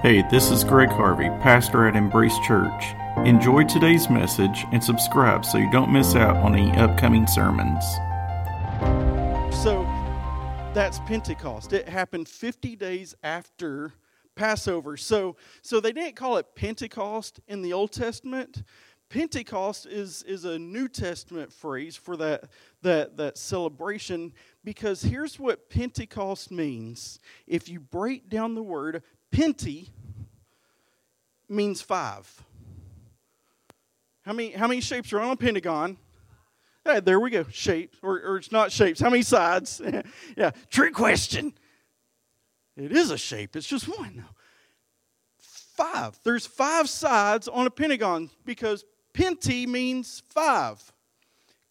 Hey, this is Greg Harvey, pastor at Embrace Church. Enjoy today's message and subscribe so you don't miss out on any upcoming sermons. So that's Pentecost. It happened 50 days after Passover. So so they didn't call it Pentecost in the Old Testament. Pentecost is, is a New Testament phrase for that, that, that celebration because here's what Pentecost means. If you break down the word, Penti means five. How many, how many shapes are on a pentagon? Hey, there we go. Shapes, or, or it's not shapes. How many sides? yeah, trick question. It is a shape, it's just one. Five. There's five sides on a pentagon because penti means five.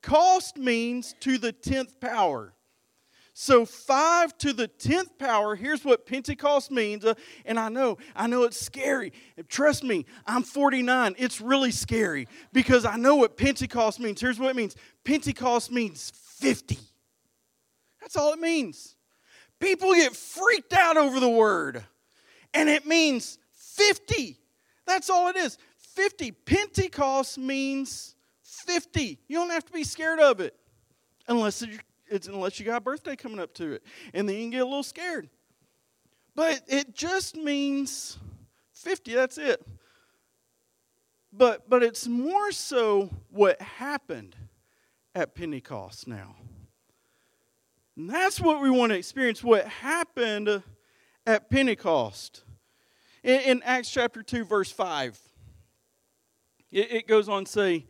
Cost means to the tenth power. So, five to the tenth power, here's what Pentecost means. Uh, and I know, I know it's scary. Trust me, I'm 49. It's really scary because I know what Pentecost means. Here's what it means Pentecost means 50. That's all it means. People get freaked out over the word, and it means 50. That's all it is. 50. Pentecost means 50. You don't have to be scared of it unless it's unless you got a birthday coming up to it. And then you can get a little scared. But it just means 50, that's it. But but it's more so what happened at Pentecost now. And that's what we want to experience, what happened at Pentecost. In, in Acts chapter 2, verse 5, it, it goes on to say,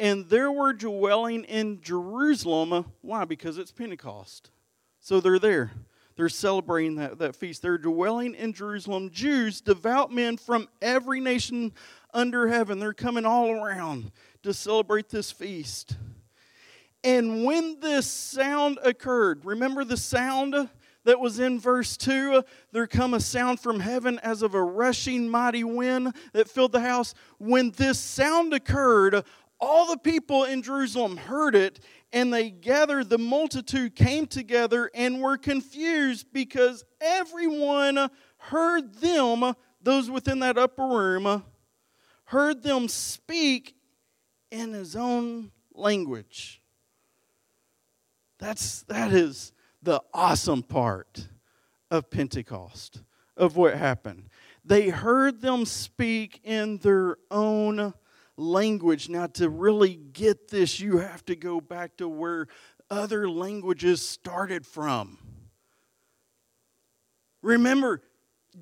and there were dwelling in Jerusalem. Why? Because it's Pentecost. So they're there. They're celebrating that, that feast. They're dwelling in Jerusalem. Jews, devout men from every nation under heaven. They're coming all around to celebrate this feast. And when this sound occurred, remember the sound that was in verse 2 there come a sound from heaven as of a rushing mighty wind that filled the house when this sound occurred all the people in Jerusalem heard it, and they gathered, the multitude came together and were confused because everyone heard them, those within that upper room, heard them speak in his own language. That's that is the awesome part of Pentecost, of what happened. They heard them speak in their own language. Now, to really get this, you have to go back to where other languages started from. Remember,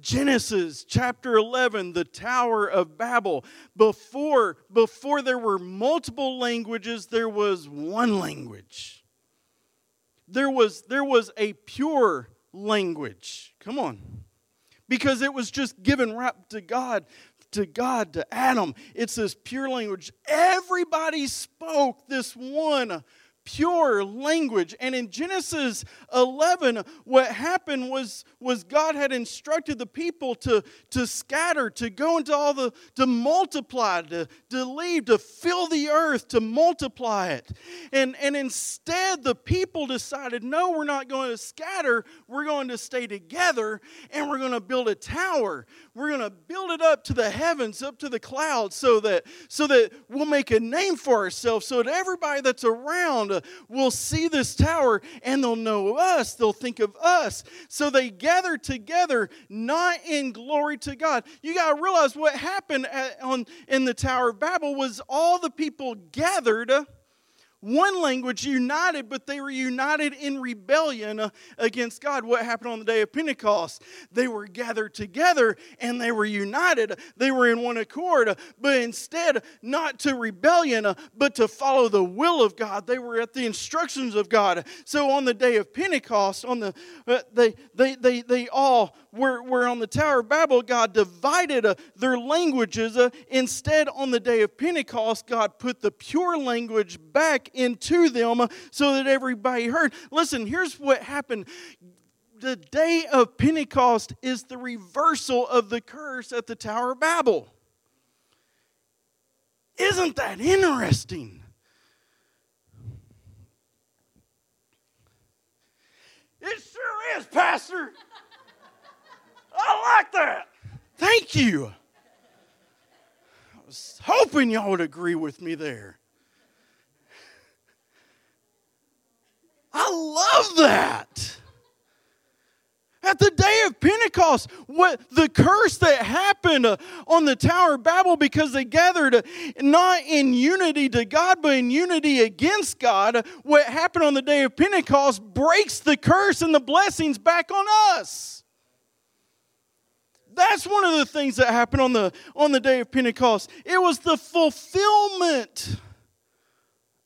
Genesis chapter 11, the Tower of Babel. Before, before there were multiple languages, there was one language. There was, there was a pure language. Come on. Because it was just given right to God to God, to Adam. It's this pure language. Everybody spoke this one pure language. And in Genesis 11, what happened was, was God had instructed the people to, to scatter, to go into all the, to multiply, to, to leave, to fill the earth, to multiply it. And, and instead, the people decided, no, we're not going to scatter. We're going to stay together and we're going to build a tower. We're going to build it up to the heavens, up to the clouds, so that, so that we'll make a name for ourselves, so that everybody that's around will see this tower and they'll know us. They'll think of us. So they gather together, not in glory to God. You got to realize what happened at, on, in the Tower of Babel was all the people gathered one language united, but they were united in rebellion uh, against God. What happened on the day of Pentecost? They were gathered together and they were united. They were in one accord, but instead, not to rebellion, uh, but to follow the will of God. They were at the instructions of God. So on the day of Pentecost, on the uh, they, they, they, they all were, were on the Tower of Babel. God divided uh, their languages. Uh, instead, on the day of Pentecost, God put the pure language back into them so that everybody heard. Listen, here's what happened the day of Pentecost is the reversal of the curse at the Tower of Babel. Isn't that interesting? It sure is, Pastor. I like that. Thank you. I was hoping y'all would agree with me there. I love that. At the day of Pentecost, what the curse that happened uh, on the Tower of Babel because they gathered uh, not in unity to God, but in unity against God, what happened on the day of Pentecost breaks the curse and the blessings back on us. That's one of the things that happened on the, on the day of Pentecost. It was the fulfillment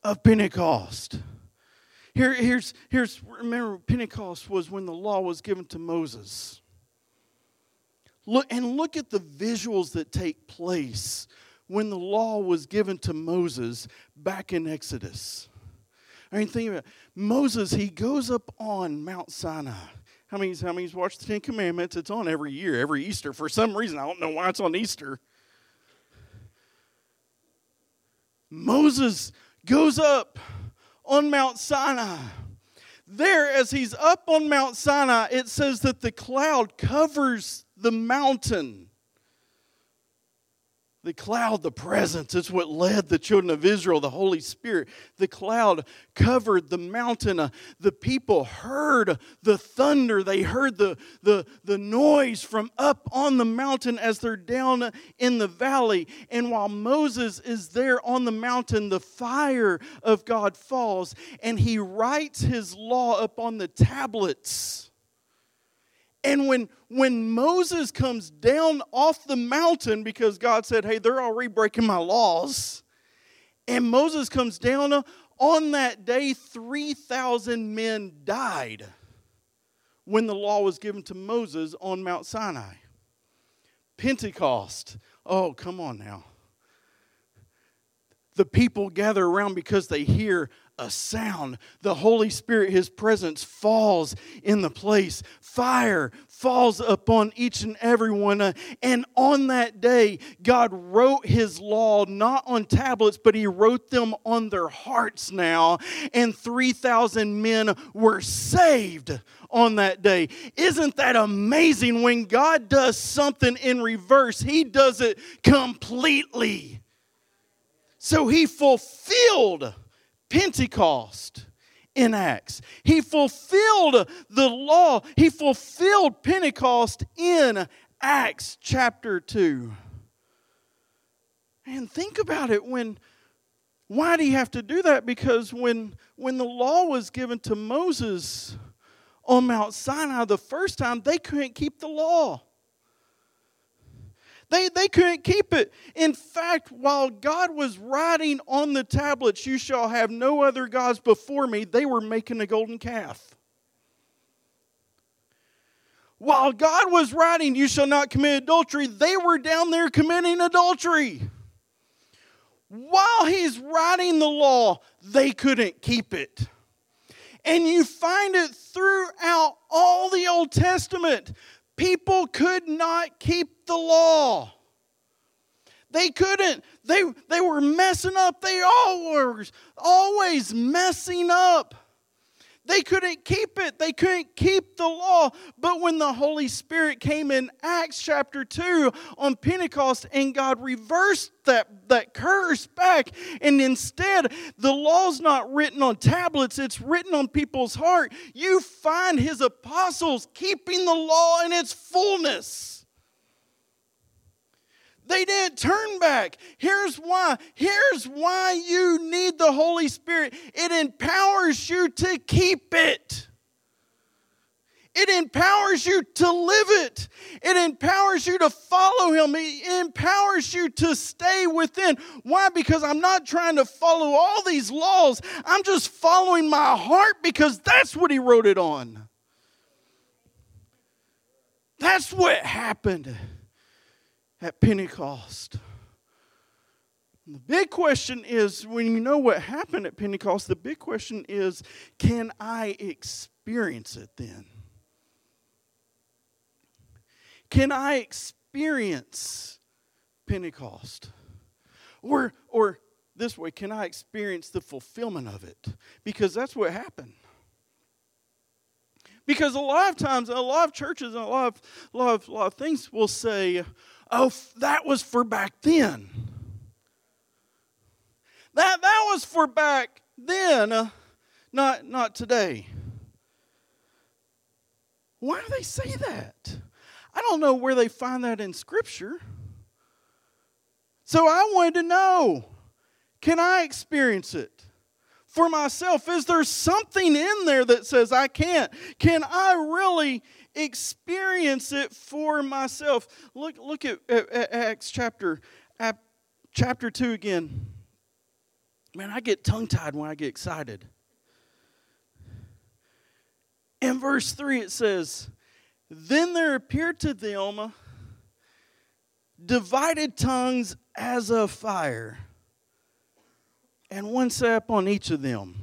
of Pentecost. Here, here's, here's, remember, Pentecost was when the law was given to Moses. Look, and look at the visuals that take place when the law was given to Moses back in Exodus. I mean, think about it. Moses, he goes up on Mount Sinai. How many, how many's watched the Ten Commandments? It's on every year, every Easter. For some reason, I don't know why it's on Easter. Moses goes up on Mount Sinai. There, as he's up on Mount Sinai, it says that the cloud covers the mountain. The cloud, the presence, it's what led the children of Israel, the Holy Spirit. The cloud covered the mountain. Uh, the people heard the thunder. They heard the, the, the noise from up on the mountain as they're down in the valley. And while Moses is there on the mountain, the fire of God falls and he writes his law upon the tablets. And when, when Moses comes down off the mountain, because God said, hey, they're already breaking my laws, and Moses comes down uh, on that day, 3,000 men died when the law was given to Moses on Mount Sinai. Pentecost. Oh, come on now. The people gather around because they hear a sound. The Holy Spirit, His presence falls in the place. Fire falls upon each and every one. Uh, and on that day, God wrote His law not on tablets, but He wrote them on their hearts now. And 3,000 men were saved on that day. Isn't that amazing? When God does something in reverse, He does it completely. So He fulfilled Pentecost in Acts. He fulfilled the law, he fulfilled Pentecost in Acts chapter 2. And think about it when why do you have to do that? Because when when the law was given to Moses on Mount Sinai the first time, they couldn't keep the law. They, they couldn't keep it. In fact, while God was writing on the tablets, You shall have no other gods before me, they were making a golden calf. While God was writing, You shall not commit adultery, they were down there committing adultery. While He's writing the law, they couldn't keep it. And you find it throughout all the Old Testament. People could not keep the law. They couldn't. They, they were messing up. They all were always messing up. They couldn't keep it. They couldn't keep the law. But when the Holy Spirit came in Acts chapter 2 on Pentecost and God reversed that, that curse back, and instead the law's not written on tablets, it's written on people's heart, you find his apostles keeping the law in its fullness. They didn't turn back. Here's why. Here's why you need the Holy Spirit. It empowers you to keep it. It empowers you to live it. It empowers you to follow Him. It empowers you to stay within. Why? Because I'm not trying to follow all these laws. I'm just following my heart because that's what He wrote it on. That's what happened at Pentecost. The big question is when you know what happened at Pentecost, the big question is can I experience it then? Can I experience Pentecost? Or, or this way, can I experience the fulfillment of it? Because that's what happened. Because a lot of times, a lot of churches and a lot of, a lot of, a lot of things will say, oh, that was for back then. That, that was for back then, uh, not, not today. Why do they say that? I don't know where they find that in Scripture. So I wanted to know can I experience it for myself? Is there something in there that says I can't? Can I really experience it for myself? Look, look at, at, at Acts chapter, at chapter 2 again. Man, I get tongue tied when I get excited. In verse 3, it says, Then there appeared to them divided tongues as of fire, and one sat upon each of them.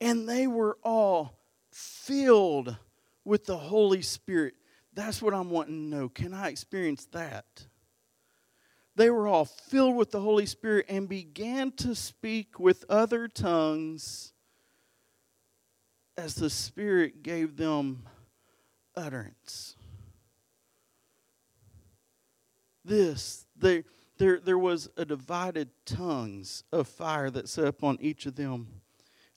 And they were all filled with the Holy Spirit. That's what I'm wanting to know. Can I experience that? They were all filled with the Holy Spirit and began to speak with other tongues as the Spirit gave them utterance. This, there, there, there was a divided tongues of fire that set up on each of them.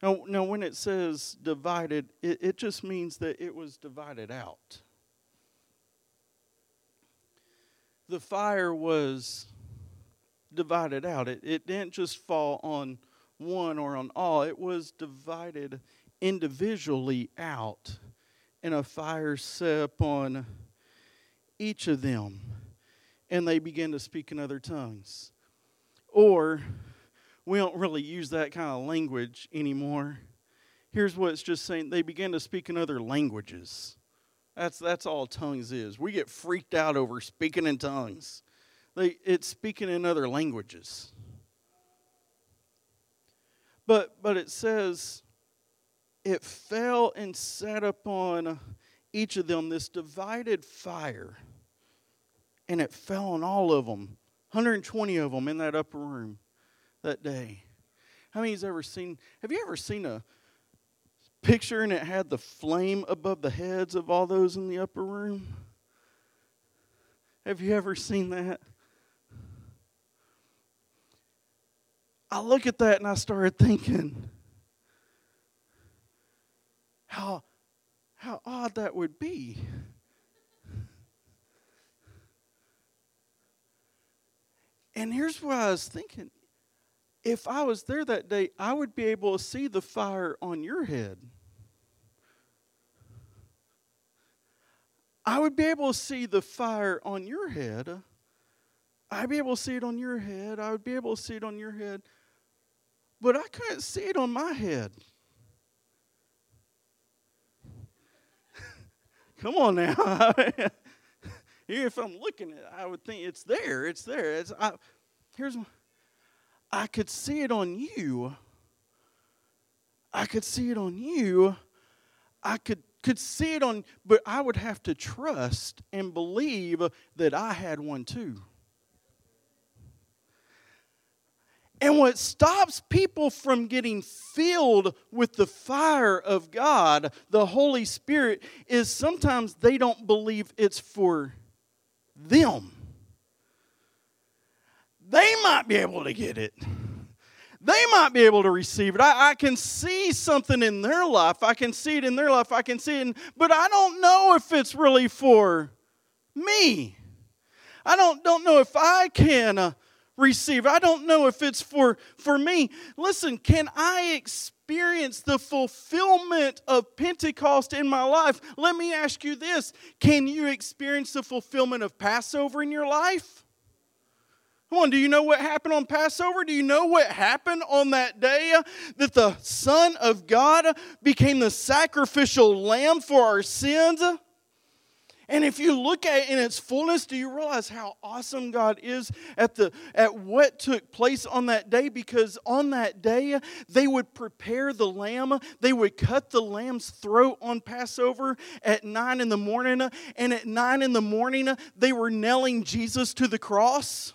Now, now when it says divided, it, it just means that it was divided out. The fire was divided out. It, it didn't just fall on one or on all, it was divided individually out, and a fire set upon each of them, and they begin to speak in other tongues. Or, we don't really use that kind of language anymore. Here's what it's just saying they begin to speak in other languages. That's, that's all tongues is. We get freaked out over speaking in tongues. They, it's speaking in other languages. But, but it says it fell and sat upon each of them this divided fire, and it fell on all of them, 120 of them in that upper room that day. How many's ever seen? Have you ever seen a picture and it had the flame above the heads of all those in the upper room? Have you ever seen that? I look at that and I started thinking, how, how odd that would be. And here's what I was thinking. If I was there that day, I would be able to see the fire on your head. I would be able to see the fire on your head. I'd be able to see it on your head. I would be able to see it on your head. But I couldn't see it on my head. Come on now. if I'm looking at it, I would think it's there. It's there. It's, I, here's I could see it on you. I could see it on you. I could could see it on, but I would have to trust and believe that I had one too. And what stops people from getting filled with the fire of God, the Holy Spirit, is sometimes they don't believe it's for them. They might be able to get it. They might be able to receive it. I, I, can see something in their life. I can see it in their life. I can see it, in, but I don't know if it's really for me. I don't, don't know if I can. Uh, receive. I don't know if it's for, for me. Listen, can I experience the fulfillment of Pentecost in my life? Let me ask you this Can you experience the fulfillment of Passover in your life? Come on, do you know what happened on Passover? Do you know what happened on that day that the Son of God became the sacrificial lamb for our sins? And if you look at it in its fullness, do you realize how awesome God is at the at what took place on that day? Because on that day they would prepare the lamb, they would cut the lamb's throat on Passover at nine in the morning, and at nine in the morning they were nailing Jesus to the cross.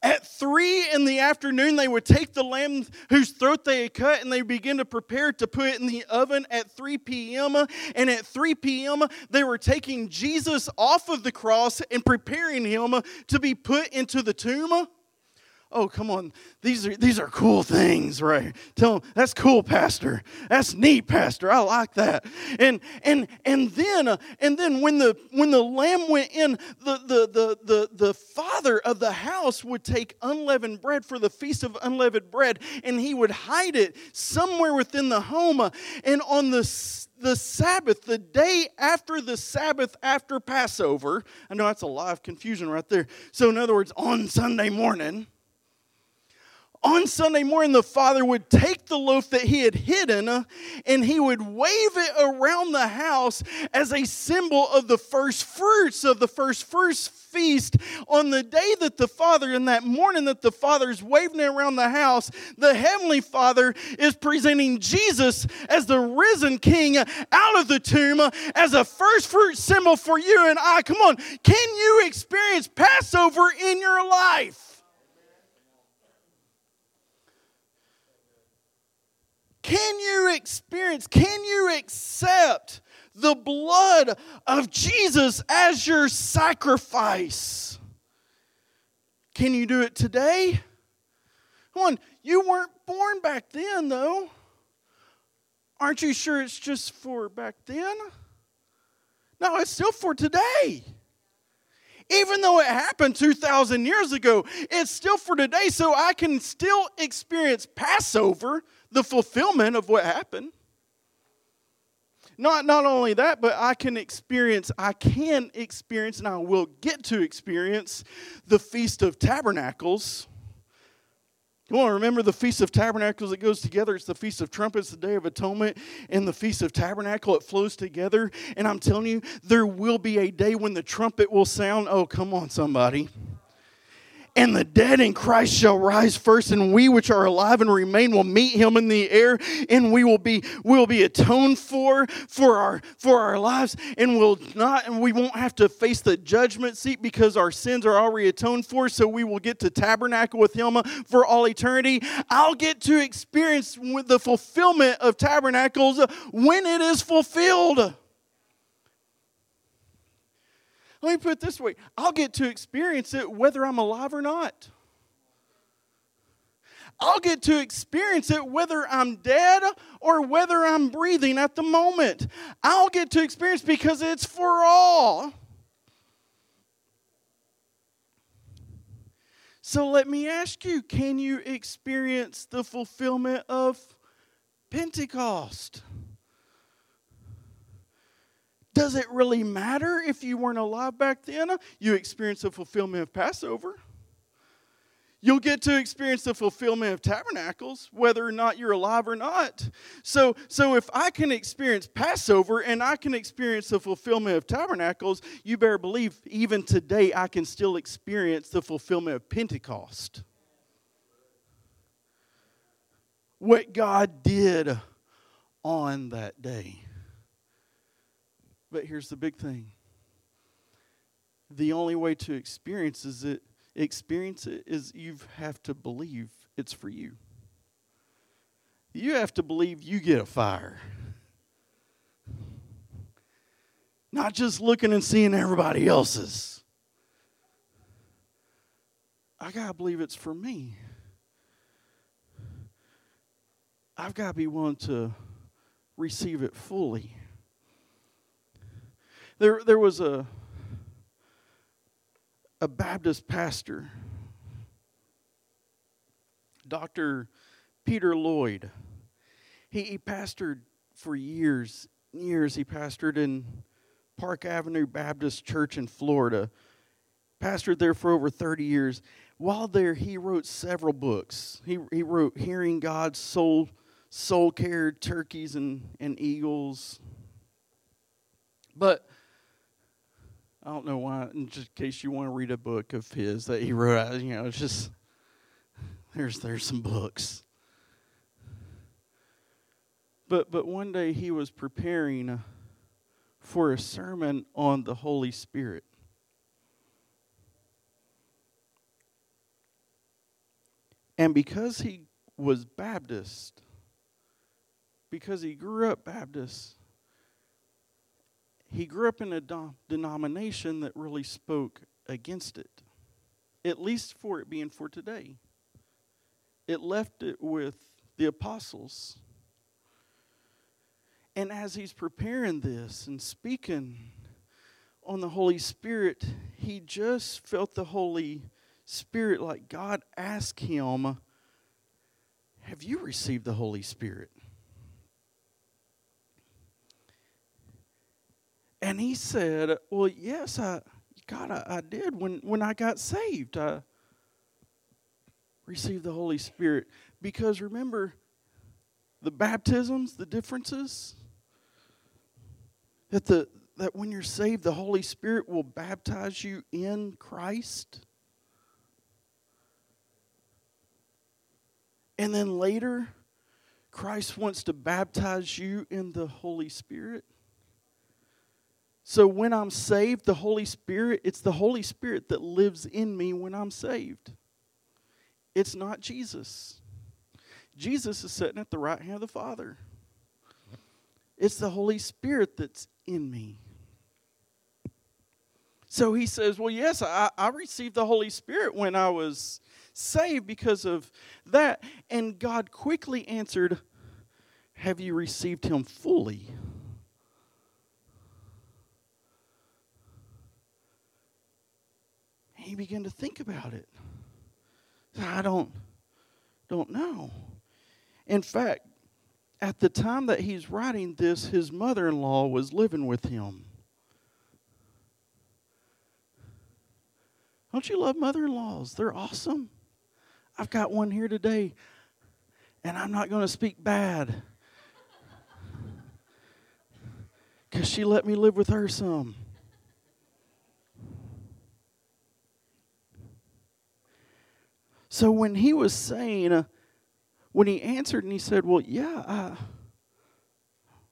At three in the afternoon, they would take the lamb whose throat they had cut and they begin to prepare to put it in the oven at 3 p.m. And at 3 p.m., they were taking Jesus off of the cross and preparing him to be put into the tomb. Oh, come on. These are these are cool things, right? Tell them that's cool, Pastor. That's neat, Pastor. I like that. And and and then uh, and then when the when the lamb went in, the, the the the the father of the house would take unleavened bread for the feast of unleavened bread, and he would hide it somewhere within the home. And on the the Sabbath, the day after the Sabbath after Passover, I know that's a lot of confusion right there. So, in other words, on Sunday morning, on Sunday morning, the father would take the loaf that he had hidden uh, and he would wave it around the house as a symbol of the first fruits of the first fruits feast. On the day that the father, in that morning that the father is waving it around the house, the heavenly father is presenting Jesus as the risen king out of the tomb as a first fruit symbol for you and I. Come on, can you experience Passover in your life? Can you experience, can you accept the blood of Jesus as your sacrifice? Can you do it today? Come on, you weren't born back then, though. Aren't you sure it's just for back then? No, it's still for today. Even though it happened 2,000 years ago, it's still for today, so I can still experience Passover the fulfillment of what happened. Not, not only that, but I can experience, I can experience, and I will get to experience the Feast of Tabernacles. You want to remember the Feast of Tabernacles that goes together? It's the Feast of Trumpets, the Day of Atonement, and the Feast of Tabernacle. It flows together. And I'm telling you, there will be a day when the trumpet will sound. Oh, come on, somebody and the dead in Christ shall rise first, and we which are alive and remain will meet him in the air, and we will be will be atoned for for our for our lives, and will not and we won't have to face the judgment seat because our sins are already atoned for. So we will get to tabernacle with him for all eternity. I'll get to experience the fulfillment of tabernacles when it is fulfilled. Let me put it this way I'll get to experience it whether I'm alive or not. I'll get to experience it whether I'm dead or whether I'm breathing at the moment. I'll get to experience because it's for all. So let me ask you can you experience the fulfillment of Pentecost? Does it really matter if you weren't alive back then? You experience the fulfillment of Passover. You'll get to experience the fulfillment of tabernacles, whether or not you're alive or not. So, so if I can experience Passover and I can experience the fulfillment of tabernacles, you better believe even today I can still experience the fulfillment of Pentecost. What God did on that day. But here's the big thing. The only way to experience is it experience it is you have to believe it's for you. You have to believe you get a fire. Not just looking and seeing everybody else's. I got to believe it's for me. I've got to be willing to receive it fully. There, there was a, a Baptist pastor, Dr. Peter Lord. He, he pastored for years, years. He pastored in Park Avenue Baptist Church in Florida. Pastored there for over 30 years. While there, he wrote several books. He, he wrote Hearing God's Soul, Soul Care, Turkeys and, and Eagles. But I don't know why, in just case you want to read a book of his that he wrote, you know, it's just there's there's some books. But but one day he was preparing for a sermon on the Holy Spirit. And because he was Baptist, because he grew up Baptist, he grew up in a denomination that really spoke against it, at least for it being for today. It left it with the apostles. And as he's preparing this and speaking on the Holy Spirit, he just felt the Holy Spirit like God asked him, Have you received the Holy Spirit? And he said, Well, yes, I, God, I, I did. When, when I got saved, I received the Holy Spirit. Because remember, the baptisms, the differences, that, the, that when you're saved, the Holy Spirit will baptize you in Christ. And then later, Christ wants to baptize you in the Holy Spirit. So when I'm saved, the Holy Spirit, it's the Holy Spirit that lives in me when I'm saved. It's not Jesus. Jesus is sitting at the right hand of the Father. It's the Holy Spirit that's in me. So he says, Well, yes, I, I received the Holy Spirit when I was saved because of that. And God quickly answered, Have you received him fully? He began to think about it. I don't don't know. In fact, at the time that he's writing this, his mother-in-law was living with him. Don't you love mother-in-laws? They're awesome. I've got one here today, and I'm not going to speak bad because she let me live with her some. So when he was saying, uh, when he answered and he said, Well, yeah, uh,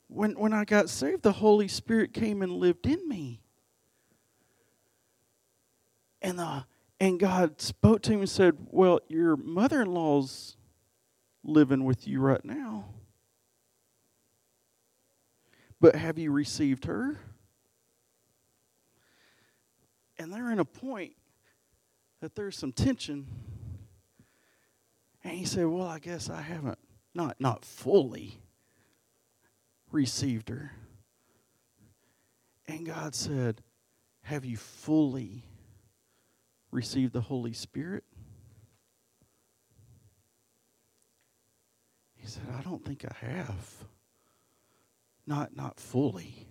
when, when I got saved, the Holy Spirit came and lived in me. And, uh, and God spoke to him and said, Well, your mother in law's living with you right now. But have you received her? And they're in a point that there's some tension and he said, Well, I guess I haven't, not, not fully received her. And God said, Have you fully received the Holy Spirit? He said, I don't think I have. Not, not fully.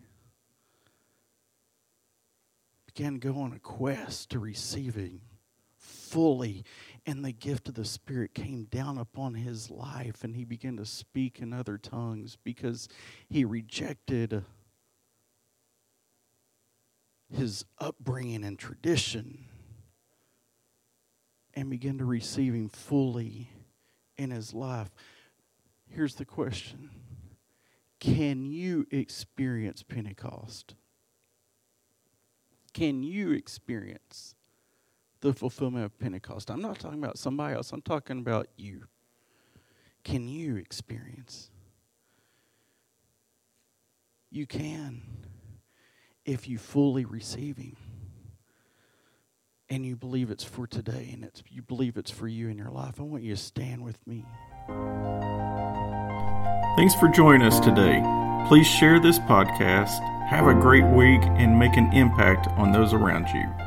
Began to go on a quest to receiving fully and the gift of the Spirit came down upon his life, and he began to speak in other tongues because he rejected his upbringing and tradition and began to receive him fully in his life. Here's the question Can you experience Pentecost? Can you experience the fulfillment of Pentecost. I'm not talking about somebody else, I'm talking about you. Can you experience? You can if you fully receive Him and you believe it's for today and it's, you believe it's for you in your life. I want you to stand with me. Thanks for joining us today. Please share this podcast. Have a great week and make an impact on those around you.